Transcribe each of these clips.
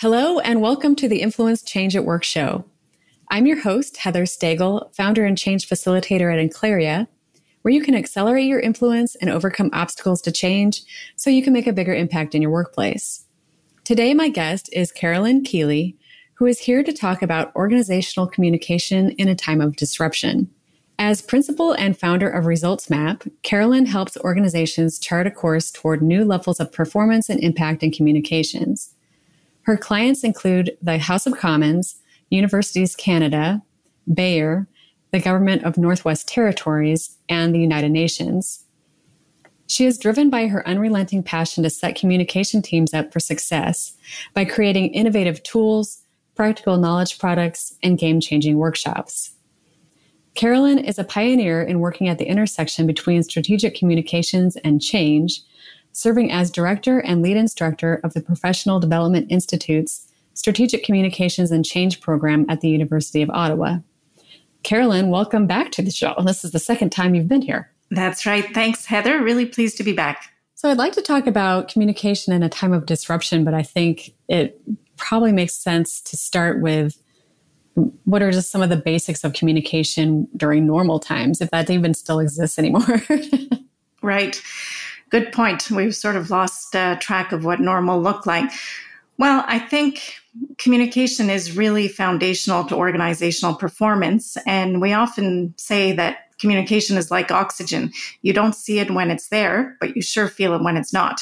Hello, and welcome to the Influence Change at Work show. I'm your host, Heather Stagl, founder and change facilitator at Enclaria, where you can accelerate your influence and overcome obstacles to change so you can make a bigger impact in your workplace. Today, my guest is Carolyn Kealey, who is here to talk about organizational communication in a time of disruption. As principal and founder of Results Map, Carolyn helps organizations chart a course toward new levels of performance and impact in communications. Her clients include the House of Commons, Universities Canada, Bayer, the Government of Northwest Territories, and the United Nations. She is driven by her unrelenting passion to set communication teams up for success by creating innovative tools, practical knowledge products, and game changing workshops. Carolyn is a pioneer in working at the intersection between strategic communications and change serving as director and lead instructor of the Professional Development Institute's Strategic Communications and Change program at the University of Ottawa. Carolyn, welcome back to the show. This is the second time you've been here. That's right. Thanks, Heather. Really pleased to be back. So, I'd like to talk about communication in a time of disruption, but I think it probably makes sense to start with what are just some of the basics of communication during normal times, if that even still exists anymore. right. Good point. We've sort of lost uh, track of what normal looked like. Well, I think communication is really foundational to organizational performance. And we often say that communication is like oxygen. You don't see it when it's there, but you sure feel it when it's not.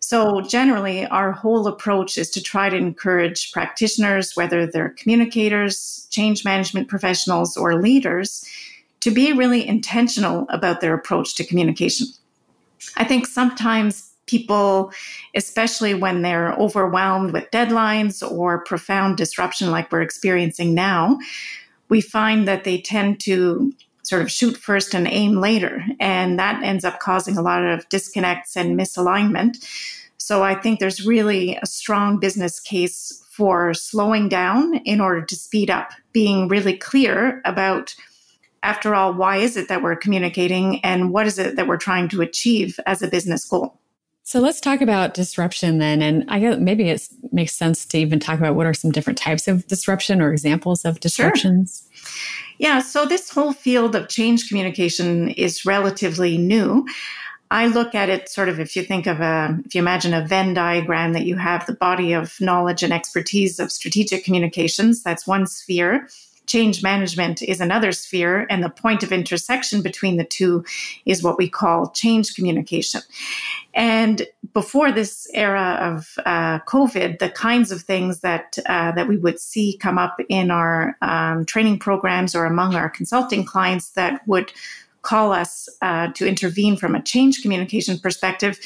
So, generally, our whole approach is to try to encourage practitioners, whether they're communicators, change management professionals, or leaders, to be really intentional about their approach to communication. I think sometimes people, especially when they're overwhelmed with deadlines or profound disruption like we're experiencing now, we find that they tend to sort of shoot first and aim later. And that ends up causing a lot of disconnects and misalignment. So I think there's really a strong business case for slowing down in order to speed up, being really clear about after all, why is it that we're communicating and what is it that we're trying to achieve as a business goal? So let's talk about disruption then. And I guess maybe it makes sense to even talk about what are some different types of disruption or examples of disruptions. Sure. Yeah, so this whole field of change communication is relatively new. I look at it sort of if you think of a, if you imagine a Venn diagram that you have the body of knowledge and expertise of strategic communications, that's one sphere change management is another sphere, and the point of intersection between the two is what we call change communication. And before this era of uh, COVID, the kinds of things that uh, that we would see come up in our um, training programs or among our consulting clients that would call us uh, to intervene from a change communication perspective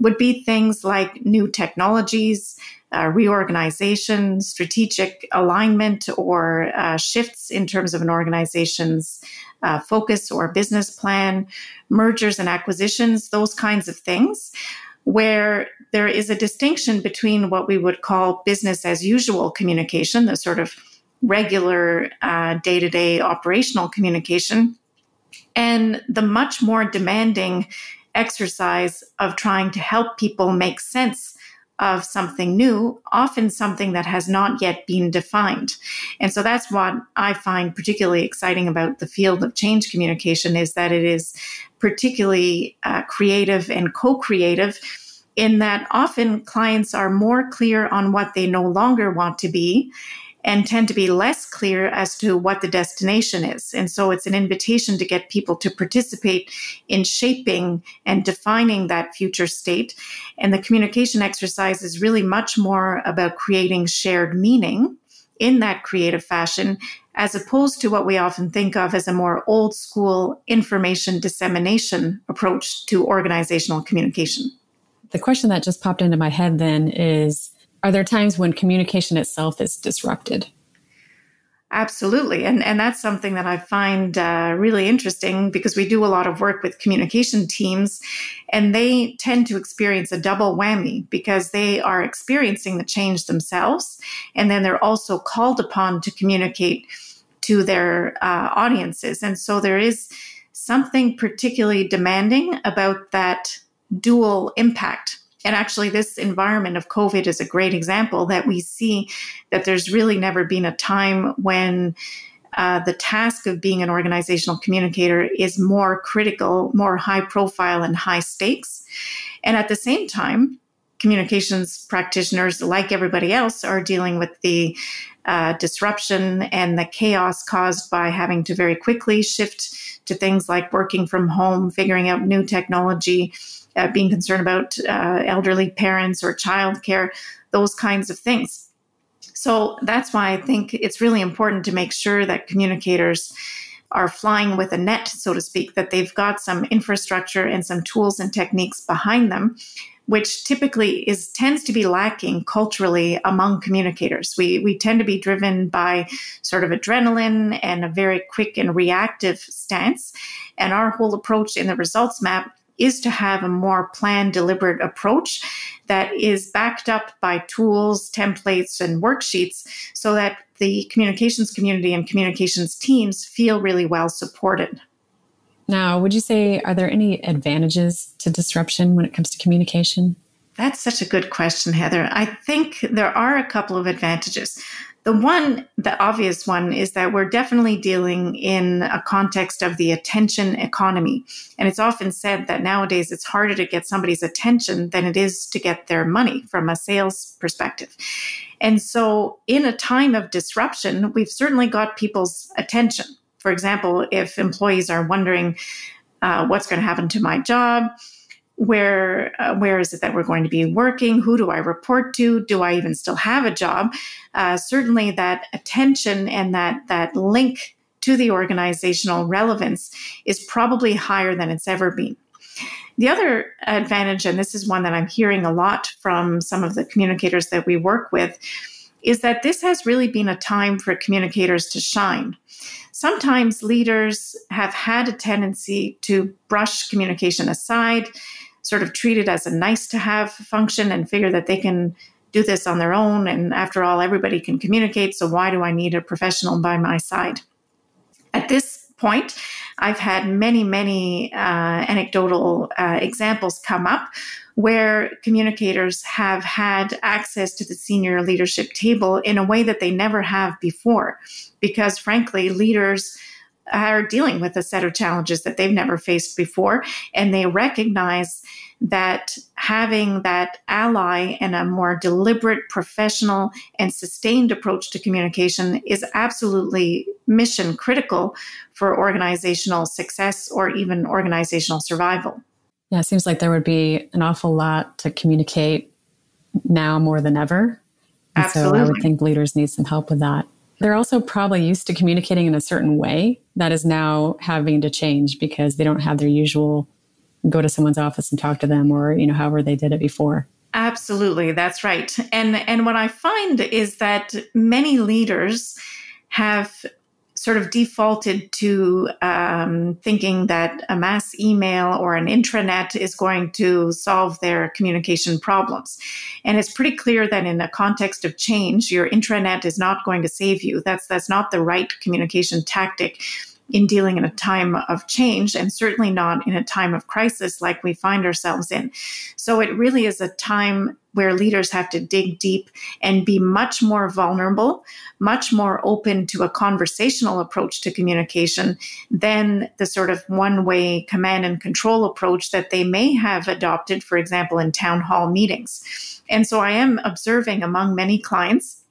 would be things like new technologies, uh, reorganization, strategic alignment, or uh, shifts in terms of an organization's uh, focus or business plan, mergers and acquisitions, those kinds of things, where there is a distinction between what we would call business as usual communication, the sort of regular day to day operational communication, and the much more demanding exercise of trying to help people make sense of something new, often something that has not yet been defined. And so that's what I find particularly exciting about the field of change communication is that it is particularly uh, creative and co-creative in that often clients are more clear on what they no longer want to be and tend to be less clear as to what the destination is. And so it's an invitation to get people to participate in shaping and defining that future state. And the communication exercise is really much more about creating shared meaning in that creative fashion, as opposed to what we often think of as a more old school information dissemination approach to organizational communication. The question that just popped into my head then is are there times when communication itself is disrupted? Absolutely. And, and that's something that I find uh, really interesting because we do a lot of work with communication teams and they tend to experience a double whammy because they are experiencing the change themselves. And then they're also called upon to communicate to their uh, audiences. And so there is something particularly demanding about that dual impact And actually, this environment of COVID is a great example that we see that there's really never been a time when uh, the task of being an organizational communicator is more critical, more high profile, and high stakes. And at the same time, communications practitioners, like everybody else, are dealing with the uh, disruption and the chaos caused by having to very quickly shift to things like working from home, figuring out new technology, uh, being concerned about uh, elderly parents or childcare, those kinds of things. So that's why I think it's really important to make sure that communicators are flying with a net, so to speak, that they've got some infrastructure and some tools and techniques behind them which typically is tends to be lacking culturally among communicators. We we tend to be driven by sort of adrenaline and a very quick and reactive stance. And our whole approach in the results map is to have a more planned, deliberate approach that is backed up by tools, templates, and worksheets so that the communications community and communications teams feel really well supported. Now, would you say, are there any advantages to disruption when it comes to communication? That's such a good question, Heather. I think there are a couple of advantages. The one, the obvious one, is that we're definitely dealing in a context of the attention economy. And it's often said that nowadays it's harder to get somebody's attention than it is to get their money from a sales perspective. And so, in a time of disruption, we've certainly got people's attention. For example, if employees are wondering uh, what's going to happen to my job, where uh, where is it that we're going to be working? Who do i report to? Do i even still have a job? Uh, certainly that attention and that that link to the organizational relevance is probably higher than it's ever been. The other advantage and this is one that i'm hearing a lot from some of the communicators that we work with is that this has really been a time for communicators to shine. Sometimes leaders have had a tendency to brush communication aside, sort of treat it as a nice to have function and figure that they can do this on their own. And after all, everybody can communicate. So why do I need a professional by my side? At this point, I've had many, many uh, anecdotal uh, examples come up where communicators have had access to the senior leadership table in a way that they never have before. Because frankly, leaders are dealing with a set of challenges that they've never faced before, and they recognize that having that ally and a more deliberate, professional, and sustained approach to communication is absolutely mission critical for organizational success or even organizational survival. Yeah, it seems like there would be an awful lot to communicate now more than ever. And Absolutely. so I would think leaders need some help with that. They're also probably used to communicating in a certain way that is now having to change because they don't have their usual go to someone's office and talk to them or, you know, however they did it before. Absolutely, that's right. And and what I find is that many leaders have sort of defaulted to um, thinking that a mass email or an intranet is going to solve their communication problems. And it's pretty clear that in a context of change, your intranet is not going to save you. That's that's not the right communication tactic in dealing in a time of change and certainly not in a time of crisis like we find ourselves in. So it really is a time where leaders have to dig deep and be much more vulnerable, much more open to a conversational approach to communication than the sort of one way command and control approach that they may have adopted, for example, in town hall meetings. And so I am observing among many clients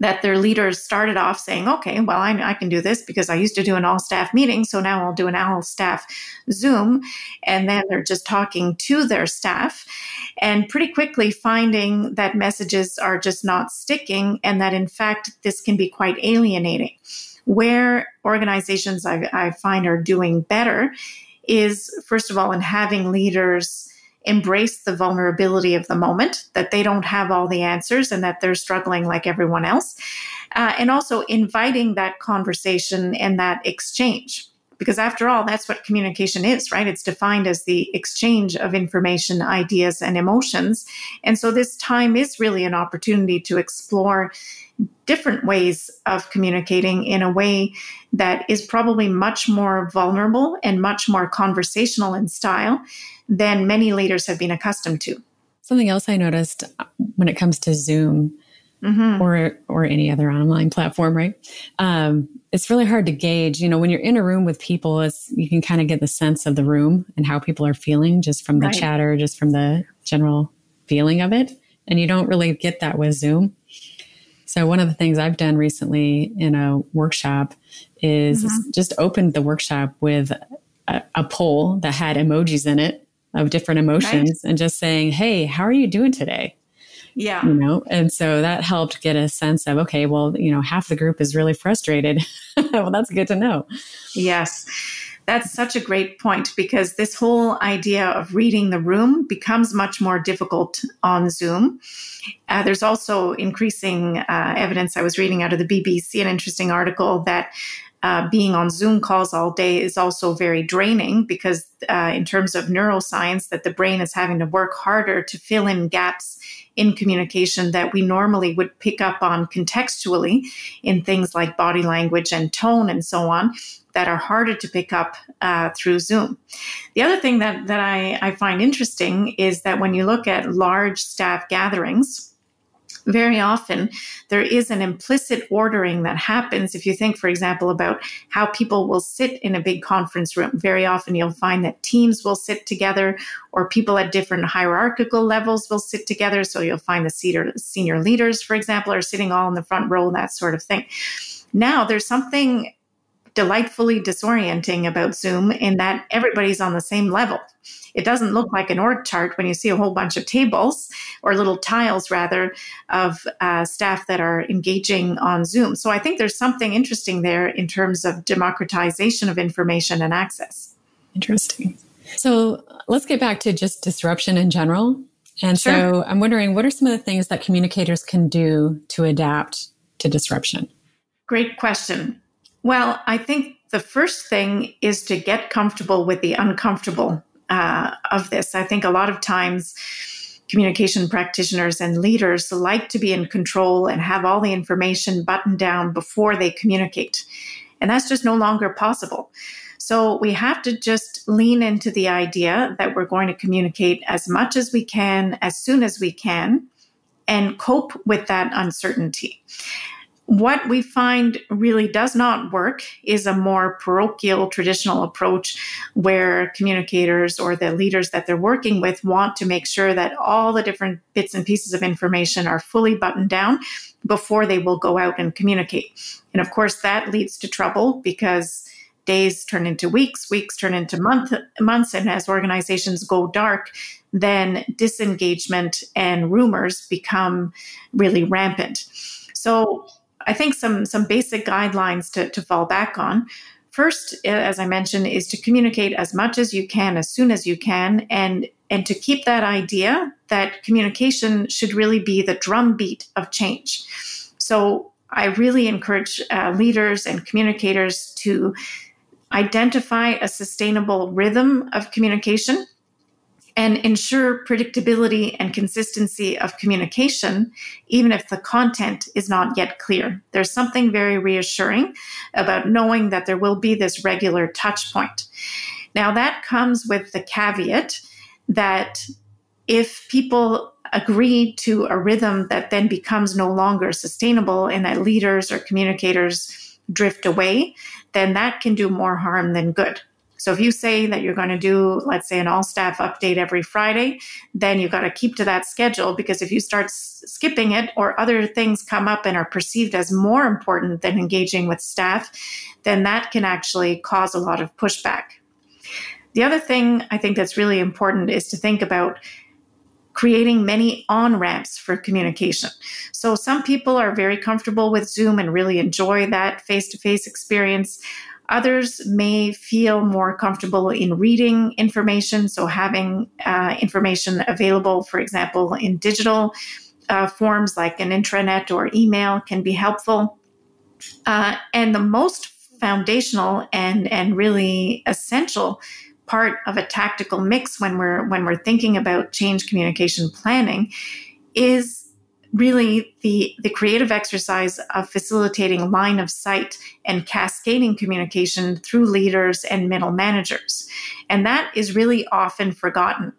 that their leaders started off saying, okay, well, I, I, can do this because I used to do an all staff meeting. So now I'll do an all staff Zoom. And then they're just talking to their staff and pretty quickly finding that messages are just not sticking and that in fact, this can be quite alienating. Where organizations I, I find are doing better is, first of all, in having leaders embrace the vulnerability of the moment, that they don't have all the answers and that they're struggling like everyone else. Uh, and also inviting that conversation and that exchange. Because after all, that's what communication is, right? It's defined as the exchange of information, ideas, and emotions. And so this time is really an opportunity to explore different ways of communicating in a way that is probably much more vulnerable and much more conversational in style than many leaders have been accustomed to. Something else I noticed when it comes to Zoom mm-hmm. or or any other online platform, right? Um, it's really hard to gauge. You know, when you're in a room with people, it's you can kind of get the sense of the room and how people are feeling just from the right. chatter, just from the general feeling of it, and you don't really get that with Zoom. So one of the things I've done recently in a workshop is mm-hmm. just opened the workshop with a, a, poll that had emojis in it of different emotions and just saying, "Hey, how are you doing today?" Yeah. You know, and so that helped get a sense of, okay, well, you know, half the group is really frustrated. well, that's good to know. Yes. That's such a great point because this whole idea of reading the room becomes much more difficult on Zoom. Uh, there's also increasing uh, evidence. I was reading out of the BBC an interesting article that uh, being on Zoom calls all day is also very draining because, uh, in terms of neuroscience, that the brain is having to work harder to fill in gaps in communication that we normally would pick up on contextually in things like body language and tone and so on that are harder to pick up uh, through Zoom. The other thing that, that I, I find interesting is that when you look at large staff gatherings, very often there is an implicit ordering that happens. If you think, for example, about how people will sit in a big conference room, very often you'll find that teams will sit together or people at different hierarchical levels will sit together. So you'll find the senior, leaders, for example, are sitting all in the front row, that sort of thing. Now there's something delightfully disorienting about Zoom in that everybody's on the same level. It doesn't look like an org chart when you see a whole bunch of tables or little tiles, rather, of uh, staff that are engaging on Zoom. So I think there's something interesting there in terms of democratization of information and access. Interesting. So let's get back to just disruption in general. And sure. so I'm wondering what are some of the things that communicators can do to adapt to disruption? Great question. Well, I think the first thing is to get comfortable with the uncomfortable uh, of this. I think a lot of times communication practitioners and leaders like to be in control and have all the information buttoned down before they communicate. And that's just no longer possible. So we have to just lean into the idea that we're going to communicate as much as we can, as soon as we can, and cope with that uncertainty. What we find really does not work is a more parochial traditional approach where communicators or the leaders that they're working with want to make sure that all the different bits and pieces of information are fully buttoned down before they will go out and communicate. And of course, that leads to trouble because days turn into weeks, weeks turn into month, months, and as organizations go dark, then disengagement and rumors become really rampant. So I think some some basic guidelines to, to fall back on. First, as I mentioned, is to communicate as much as you can, as soon as you can, and and to keep that idea that communication should really be the drumbeat of change. So I really encourage uh, leaders and communicators to identify a sustainable rhythm of communication and ensure predictability and consistency of communication, even if the content is not yet clear. There's something very reassuring about knowing that there will be this regular touch point. Now, that comes with the caveat that if people agree to a rhythm that then becomes no longer sustainable and that leaders or communicators drift away, then that can do more harm than good. So if you say that you're going to do, let's say, an all staff update every Friday, then you've got to keep to that schedule because if you start s- skipping it or other things come up and are perceived as more important than engaging with staff, then that can actually cause a lot of pushback. The other thing I think that's really important is to think about creating many on ramps for communication. So, some people are very comfortable with Zoom and really enjoy that face to face experience. Others may feel more comfortable in reading information, so having uh, information available, for example, in digital uh, forms like an intranet or email can be helpful. Uh, and the most foundational and, and really essential part of a tactical mix when we're when we're thinking about change communication planning is really the, the creative exercise of facilitating line of sight and cascading communication through leaders and middle managers. And that is really often forgotten.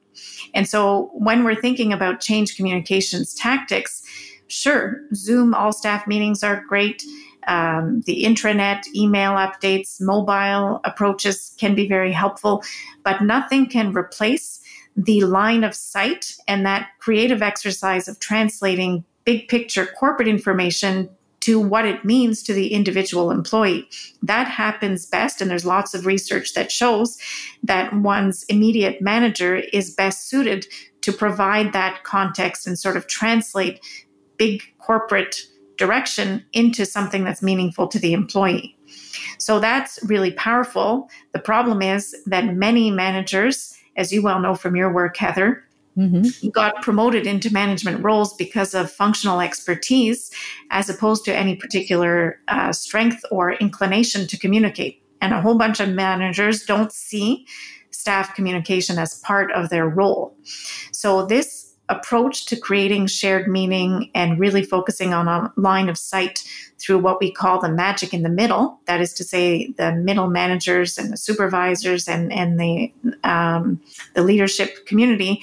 And so when we're thinking about change communications tactics, sure, Zoom all staff meetings are great. Um, the intranet, email updates, mobile approaches can be very helpful, but nothing can replace the line of sight and that creative exercise of translating big picture corporate information to what it means to the individual employee. That happens best, and there's lots of research that shows that one's immediate manager is best suited to provide that context and sort of translate big corporate direction into something that's meaningful to the employee. So that's really powerful. The problem is that many managers, as you well know from your work, Heather, mm-hmm. got promoted into management roles because of functional expertise as opposed to any particular uh, strength or inclination to communicate. And a whole bunch of managers don't see staff communication as part of their role. So, this approach to creating shared meaning and really focusing on a line of sight through what we call the magic in the middle. That is to say the middle managers and the supervisors and, and the, um, the leadership community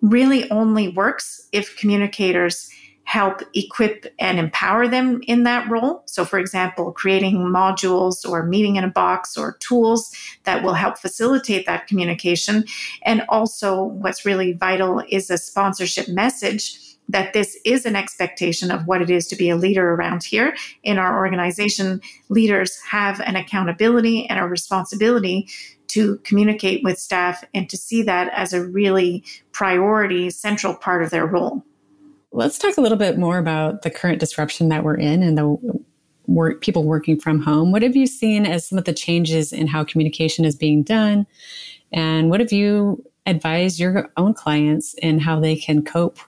really only works if communicators help equip and empower them in that role. So, for example, creating modules or meeting in a box or tools that will help facilitate that communication. And also, what's really vital is a sponsorship message that this is an expectation of what it is to be a leader around here. In our organization, leaders have an accountability and a responsibility to communicate with staff and to see that as a really priority, central part of their role. Let's talk a little bit more about the current disruption that we're in and the work people working from home. What have you seen as some of the changes in how communication is being done? And what have you advised your own clients in how they can cope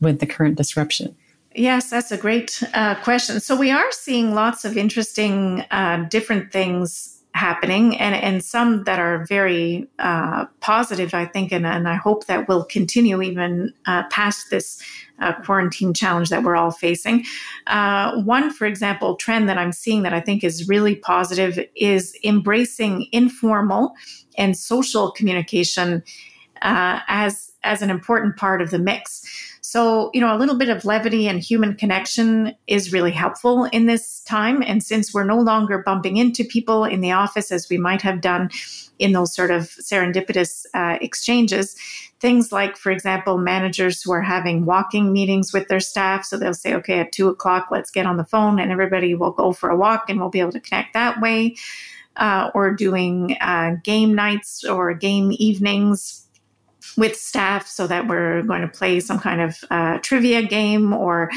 with the current disruption? Yes, that's a great uh, question. So we are seeing lots of interesting uh, different things happening and, and some that are very uh, positive, I think, and, and I hope that will continue even uh, past this uh, quarantine challenge that we're all facing. Uh, one, for example, trend that I'm seeing that I think is really positive is embracing informal and social communication uh, as as an important part of the mix. So, you know, a little bit of levity and human connection is really helpful in this time. And since we're no longer bumping into people in the office as we might have done in those sort of serendipitous uh, exchanges, things like, for example, managers who are having walking meetings with their staff. So they'll say, okay, at two o'clock, let's get on the phone and everybody will go for a walk and we'll be able to connect that way. Uh, or doing uh, game nights or game evenings with staff so that we're going to play some kind of uh, trivia game or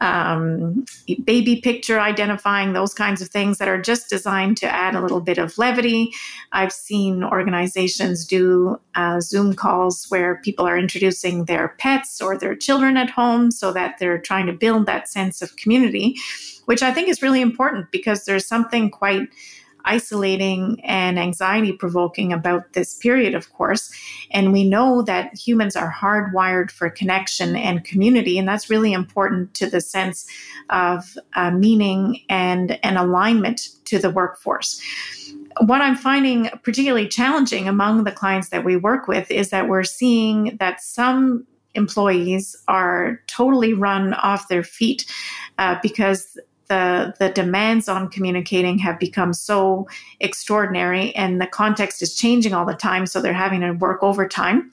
um, baby picture identifying, those kinds of things that are just designed to add a little bit of levity. I've seen organizations do uh, Zoom calls where people are introducing their pets or their children at home so that they're trying to build that sense of community, which I think is really important because there's something quite isolating and anxiety provoking about this period, of course. And we know that humans are hardwired for connection and community, and that's really important to the sense of uh, meaning and an alignment to the workforce what I'm finding particularly challenging among the clients that we work with is that we're seeing that some employees are totally run off their feet uh, because the the demands on communicating have become so extraordinary and the context is changing all the time so they're having to work overtime.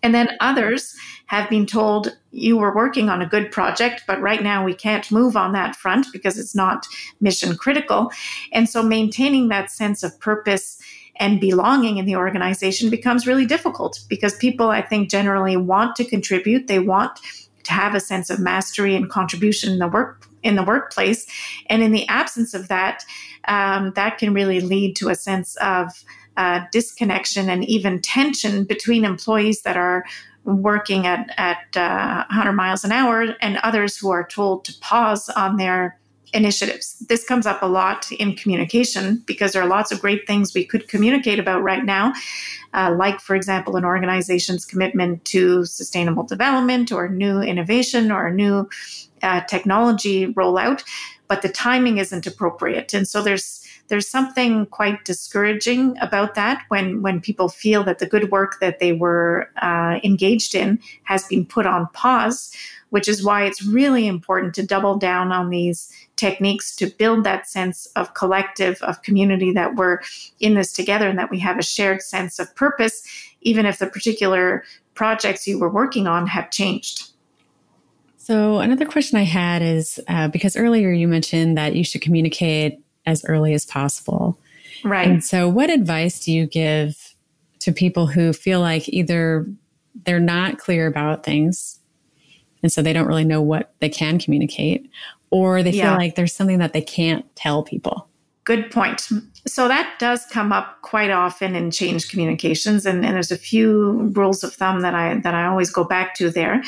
And then others have been told you were working on a good project but right now we can't move on that front because it's not mission critical. And so maintaining that sense of purpose and belonging in the organization becomes really difficult because people i think generally want to contribute. They want to have a sense of mastery and contribution in the work in the workplace. And in the absence of that, um, that can really lead to a sense of uh, disconnection and even tension between employees that are working at, at uh, 100 miles an hour and others who are told to pause on their initiatives. This comes up a lot in communication because there are lots of great things we could communicate about right now, uh, like, for example, an organization's commitment to sustainable development or new innovation or a new uh, technology rollout, but the timing isn't appropriate. And so there's there's something quite discouraging about that when when people feel that the good work that they were uh, engaged in has been put on pause which is why it's really important to double down on these techniques to build that sense of collective of community that we're in this together and that we have a shared sense of purpose even if the particular projects you were working on have changed so, another question I had is uh, because earlier you mentioned that you should communicate as early as possible. Right. And so, what advice do you give to people who feel like either they're not clear about things and so they don't really know what they can communicate, or they feel yeah. like there's something that they can't tell people? Good point. So that does come up quite often in change communications, and, and there's a few rules of thumb that I that I always go back to there.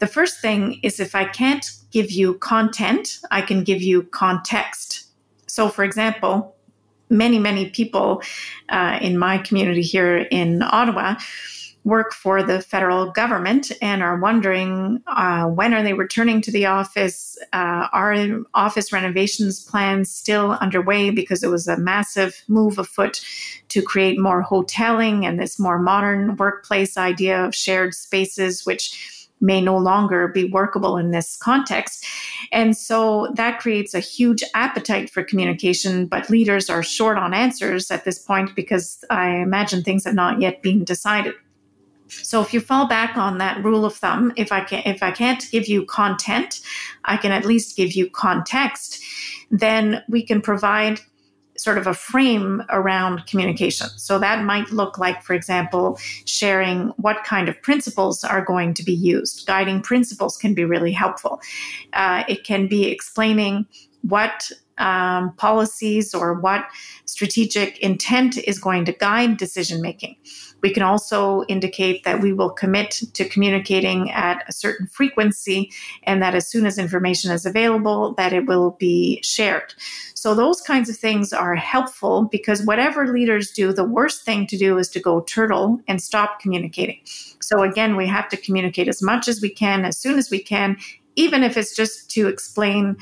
The first thing is if I can't give you content, I can give you context. So, for example, many, many people uh, in my community here in Ottawa work for the federal government and are wondering uh, when are they returning to the office uh, are office renovations plans still underway because it was a massive move afoot to create more hoteling and this more modern workplace idea of shared spaces which may no longer be workable in this context. And so that creates a huge appetite for communication, but leaders are short on answers at this point because I imagine things have not yet been decided. So if you fall back on that rule of thumb, if I can if I can't give you content, I can at least give you context, then we can provide sort of a frame around communication. So that might look like, for example, sharing what kind of principles are going to be used. Guiding principles can be really helpful. Uh, it can be explaining what um, policies or what strategic intent is going to guide decision making. We can also indicate that we will commit to communicating at a certain frequency and that as soon as information is available that it will be shared. So those kinds of things are helpful because whatever leaders do, the worst thing to do is to go turtle and stop communicating. So again, we have to communicate as much as we can, as soon as we can, even if it's just to explain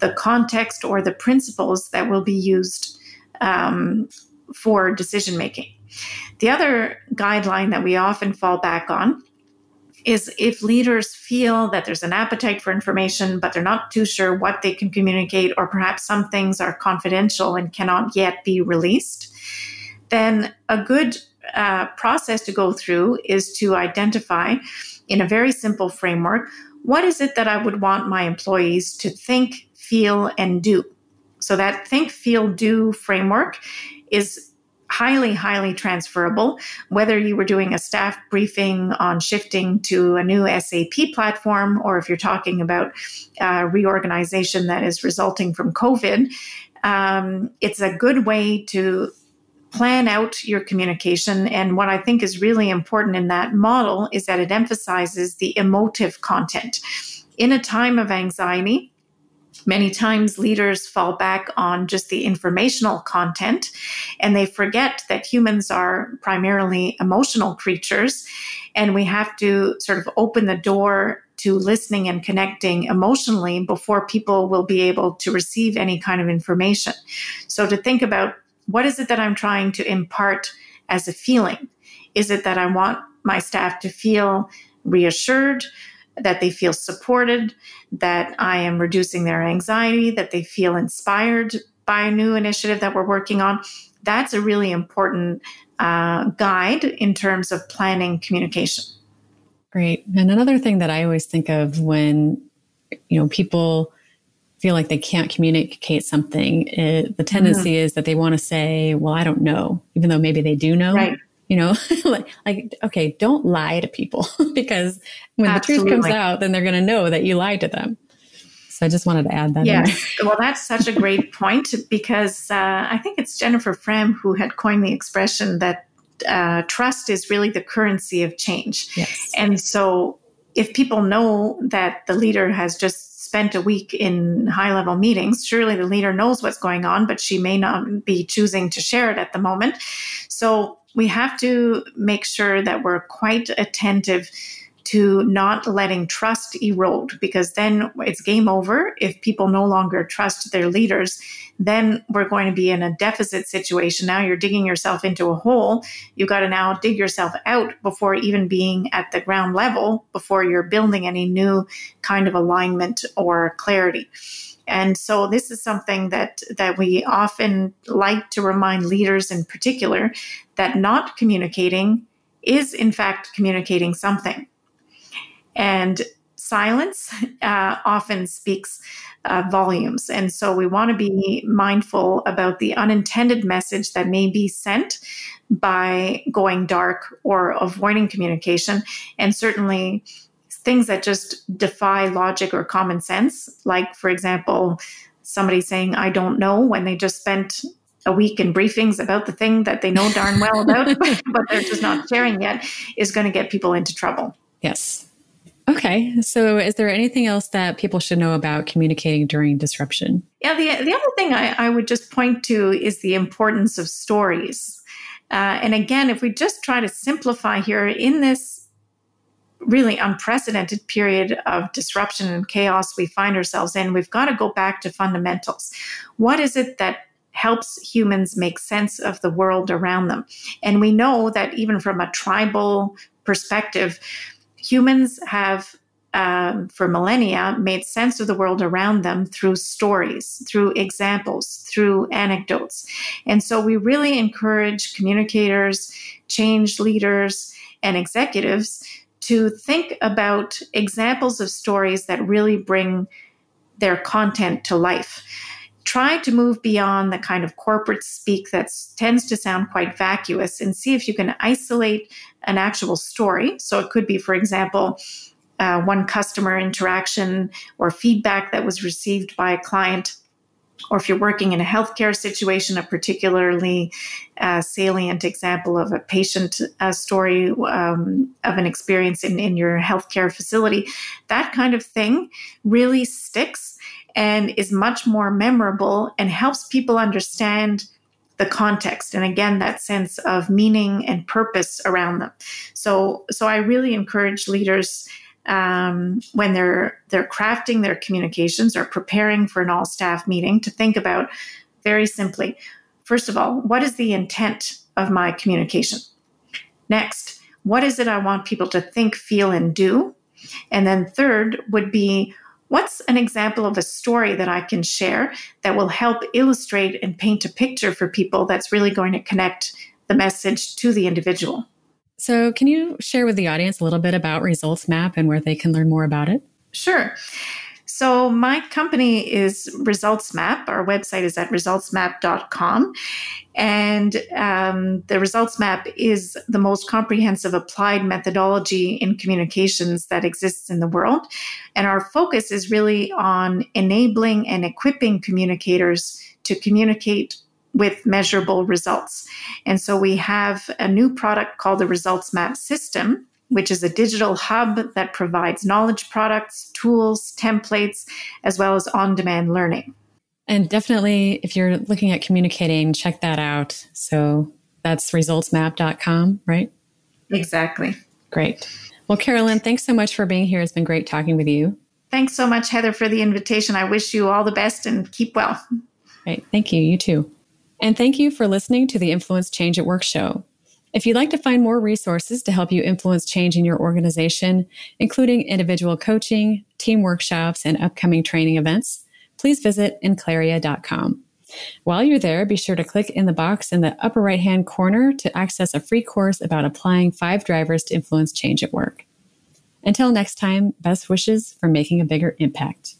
the context or the principles that will be used um, for decision making. The other guideline that we often fall back on is if leaders feel that there's an appetite for information, but they're not too sure what they can communicate, or perhaps some things are confidential and cannot yet be released, then a good uh, process to go through is to identify in a very simple framework what is it that I would want my employees to think, feel, and do. So that think, feel, do framework is highly, highly transferable. Whether you were doing a staff briefing on shifting to a new SAP platform, or if you're talking about uh, reorganization that is resulting from COVID, um, it's a good way to plan out your communication. And what I think is really important in that model is that it emphasizes the emotive content. In a time of anxiety, Many times leaders fall back on just the informational content and they forget that humans are primarily emotional creatures and we have to sort of open the door to listening and connecting emotionally before people will be able to receive any kind of information. So to think about what is it that I'm trying to impart as a feeling? Is it that I want my staff to feel reassured? That they feel supported, that I am reducing their anxiety, that they feel inspired by a new initiative that we're working on. That's a really important uh, guide in terms of planning communication. Great. And another thing that I always think of when you know people feel like they can't communicate something, it, the tendency mm-hmm. is that they want to say, "Well, I don't know," even though maybe they do know. Right you know like, like okay don't lie to people because when Absolutely. the truth comes out then they're going to know that you lied to them so i just wanted to add that yes well that's such a great point because uh, i think it's jennifer Frahm who had coined the expression that uh, trust is really the currency of change yes. and so if people know that the leader has just spent a week in high level meetings, surely the leader knows what's going on, but she may not be choosing to share it at the moment. So we have to make sure that we're quite attentive to not letting trust erode because then it's game over. If people no longer trust their leaders, then we're going to be in a deficit situation. Now you're digging yourself into a hole. You've got to now dig yourself out before even being at the ground level, before you're building any new kind of alignment or clarity. And so this is something that that we often like to remind leaders in particular that not communicating is in fact communicating something. And silence uh, often speaks uh, volumes. And so we want to be mindful about the unintended message that may be sent by going dark or avoiding communication. And certainly things that just defy logic or common sense, like, for example, somebody saying, I don't know, when they just spent a week in briefings about the thing that they know darn well about, but they're just not sharing yet, is going to get people into trouble. Yes. Okay. So, is there anything else that people should know about communicating during disruption? Yeah. The, the other thing I, I would just point to is the importance of stories. Uh, and again, if we just try to simplify here in this really unprecedented period of disruption and chaos we find ourselves in, we've got to go back to fundamentals. What is it that helps humans make sense of the world around them? And we know that even from a tribal perspective, humans have um, for millennia made sense of the world around them through stories, through examples, through anecdotes. And so we really encourage communicators, change leaders, and executives to think about examples of stories that really bring their content to life. Try to move beyond the kind of corporate speak that tends to sound quite vacuous and see if you can isolate an actual story. So it could be, for example, uh, one customer interaction or feedback that was received by a client or if you're working in a healthcare situation, a particularly uh, salient example of a patient uh, story um, of an experience in, in your healthcare facility, that kind of thing really sticks and is much more memorable and helps people understand the context. And again that sense of meaning and purpose around them. So so i really encourage leaders um, when they're they're crafting their communications or preparing for an all staff meeting to think about very simply first of all what is the intent of my communication? Next what is it i want people to think feel and do? And then third would be what's an example of a story that i can share that will help illustrate and paint a picture for people that's really going to connect the message to the individual so, can you share with the audience a little bit about Results Map and where they can learn more about it? Sure. So, my company is Results Map. Our website is at resultsmap.com. And um, the Results Map is the most comprehensive applied methodology in communications that exists in the world. And our focus is really on enabling and equipping communicators to communicate with measurable results. And so we have a new product called the Results Map System, which is a digital hub that provides knowledge products, tools, templates, as well as on demand learning. And definitely, if you're looking at communicating, check that out. So that's resultsmap.com, right? Exactly. Great. Well, Carolyn, thanks so much for being here. It's been great talking with you. Thanks so much, Heather, for the invitation. I wish you all the best and keep well. Great. Thank you. You too. And thank you for listening to the Influence Change at Work show. If you'd like to find more resources to help you influence change in your organization, including individual coaching, team workshops, and upcoming training events, please visit enclaria.com. While you're there, be sure to click in the box in the upper right hand corner to access a free course about applying five drivers to influence change at work. Until next time, best wishes for making a bigger impact.